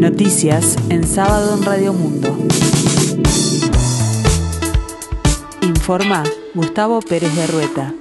Noticias en sábado en Radio Mundo. Informa Gustavo Pérez de Rueta.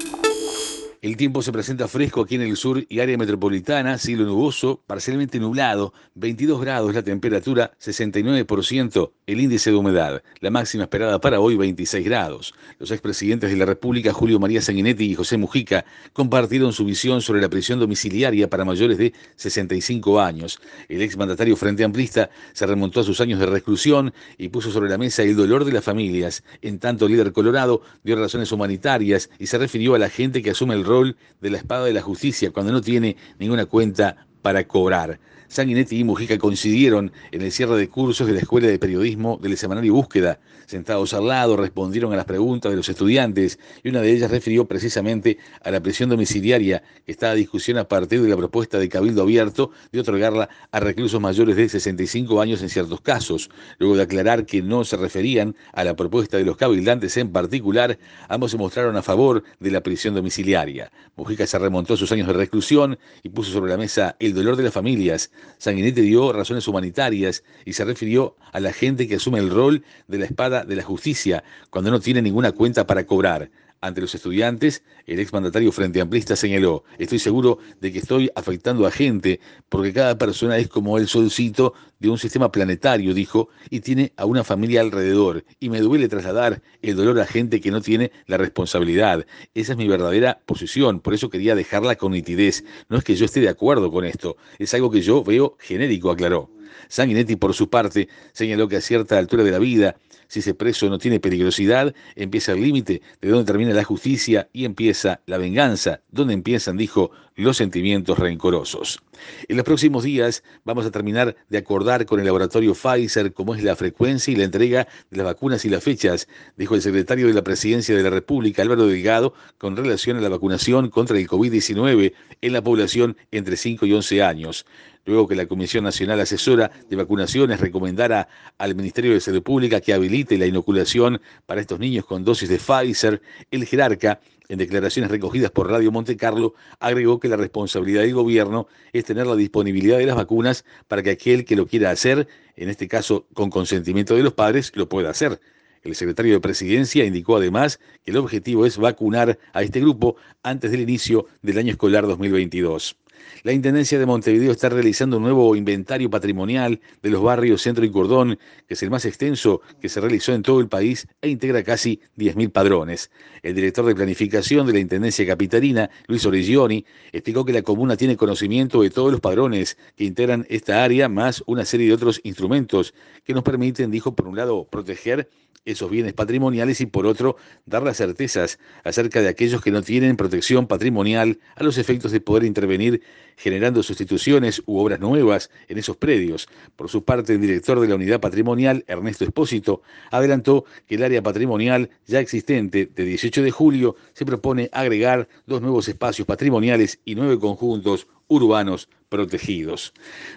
El tiempo se presenta fresco aquí en el sur y área metropolitana, cielo nuboso, parcialmente nublado, 22 grados la temperatura, 69% el índice de humedad, la máxima esperada para hoy 26 grados. Los expresidentes de la República, Julio María Sanguinetti y José Mujica, compartieron su visión sobre la prisión domiciliaria para mayores de 65 años. El exmandatario Frente Amplista se remontó a sus años de reclusión y puso sobre la mesa el dolor de las familias. En tanto, el líder colorado dio razones humanitarias y se refirió a la gente que asume el rol de la espada de la justicia cuando no tiene ninguna cuenta para cobrar. Sanguinetti y Mujica coincidieron en el cierre de cursos de la Escuela de Periodismo del Semanario Búsqueda. Sentados al lado, respondieron a las preguntas de los estudiantes y una de ellas refirió precisamente a la prisión domiciliaria que está a discusión a partir de la propuesta de Cabildo Abierto de otorgarla a reclusos mayores de 65 años en ciertos casos. Luego de aclarar que no se referían a la propuesta de los cabildantes en particular, ambos se mostraron a favor de la prisión domiciliaria. Mujica se remontó a sus años de reclusión y puso sobre la mesa el dolor de las familias Sanguinetti dio razones humanitarias y se refirió a la gente que asume el rol de la espada de la justicia cuando no tiene ninguna cuenta para cobrar. Ante los estudiantes, el exmandatario Frente Amplista señaló, estoy seguro de que estoy afectando a gente porque cada persona es como el solcito de un sistema planetario, dijo, y tiene a una familia alrededor. Y me duele trasladar el dolor a gente que no tiene la responsabilidad. Esa es mi verdadera posición, por eso quería dejarla con nitidez. No es que yo esté de acuerdo con esto, es algo que yo veo genérico, aclaró. Sanguinetti, por su parte, señaló que a cierta altura de la vida, si ese preso no tiene peligrosidad, empieza el límite de donde termina la justicia y empieza la venganza, donde empiezan, dijo, los sentimientos rencorosos. En los próximos días vamos a terminar de acordar con el laboratorio Pfizer cómo es la frecuencia y la entrega de las vacunas y las fechas, dijo el secretario de la Presidencia de la República, Álvaro Delgado, con relación a la vacunación contra el COVID-19 en la población entre 5 y 11 años luego que la Comisión Nacional Asesora de Vacunaciones recomendara al Ministerio de Salud Pública que habilite la inoculación para estos niños con dosis de Pfizer, el jerarca, en declaraciones recogidas por Radio Monte Carlo, agregó que la responsabilidad del gobierno es tener la disponibilidad de las vacunas para que aquel que lo quiera hacer, en este caso con consentimiento de los padres, lo pueda hacer. El secretario de Presidencia indicó además que el objetivo es vacunar a este grupo antes del inicio del año escolar 2022. La Intendencia de Montevideo está realizando un nuevo inventario patrimonial de los barrios Centro y Cordón, que es el más extenso que se realizó en todo el país e integra casi 10.000 padrones. El director de planificación de la Intendencia Capitalina, Luis Origioni, explicó que la comuna tiene conocimiento de todos los padrones que integran esta área, más una serie de otros instrumentos que nos permiten, dijo, por un lado, proteger esos bienes patrimoniales y por otro dar las certezas acerca de aquellos que no tienen protección patrimonial a los efectos de poder intervenir generando sustituciones u obras nuevas en esos predios. Por su parte, el director de la unidad patrimonial, Ernesto Espósito, adelantó que el área patrimonial ya existente de 18 de julio se propone agregar dos nuevos espacios patrimoniales y nueve conjuntos urbanos protegidos.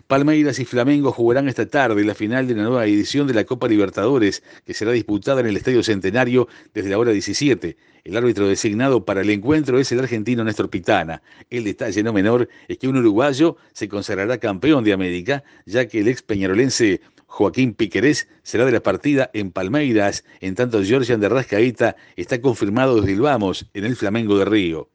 Palmeiras y Flamengo jugarán esta tarde la final de la nueva edición de la Copa Libertadores, que será disputada en el Estadio Centenario desde la hora 17. El árbitro designado para el encuentro es el argentino Néstor Pitana. El detalle no menor es que un uruguayo se consagrará campeón de América, ya que el ex peñarolense Joaquín Piquerés será de la partida en Palmeiras, en tanto Georgian de está confirmado desde el Vamos, en el Flamengo de Río.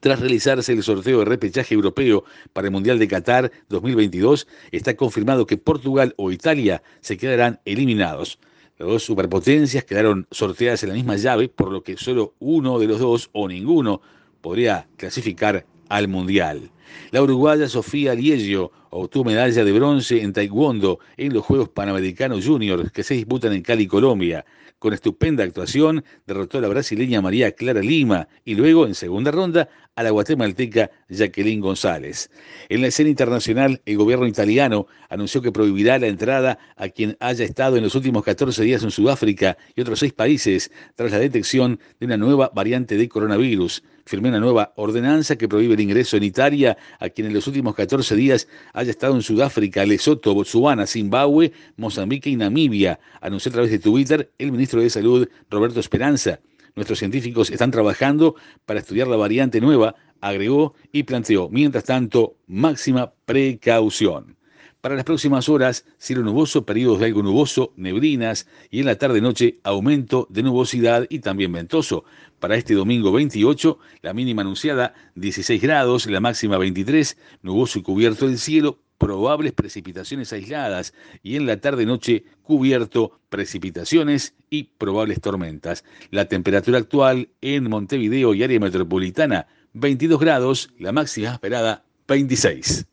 Tras realizarse el sorteo de repechaje europeo para el Mundial de Qatar 2022, está confirmado que Portugal o Italia se quedarán eliminados. Las dos superpotencias quedaron sorteadas en la misma llave, por lo que solo uno de los dos o ninguno podría clasificar al Mundial. La uruguaya Sofía Liegio obtuvo medalla de bronce en Taekwondo en los Juegos Panamericanos Juniors que se disputan en Cali, Colombia. Con estupenda actuación, derrotó a la brasileña María Clara Lima y luego, en segunda ronda, a la guatemalteca Jacqueline González. En la escena internacional, el gobierno italiano anunció que prohibirá la entrada a quien haya estado en los últimos 14 días en Sudáfrica y otros seis países tras la detección de una nueva variante de coronavirus. Firmó una nueva ordenanza que prohíbe el ingreso en Italia a quien en los últimos 14 días haya estado en Sudáfrica, Lesoto, Botsuana, Zimbabue, Mozambique y Namibia, anunció a través de Twitter el ministro de Salud, Roberto Esperanza. Nuestros científicos están trabajando para estudiar la variante nueva, agregó y planteó, mientras tanto, máxima precaución. Para las próximas horas, cielo nuboso, periodos de algo nuboso, neblinas y en la tarde-noche aumento de nubosidad y también ventoso. Para este domingo 28, la mínima anunciada 16 grados, la máxima 23, nuboso y cubierto el cielo, probables precipitaciones aisladas y en la tarde-noche cubierto precipitaciones y probables tormentas. La temperatura actual en Montevideo y área metropolitana 22 grados, la máxima esperada 26.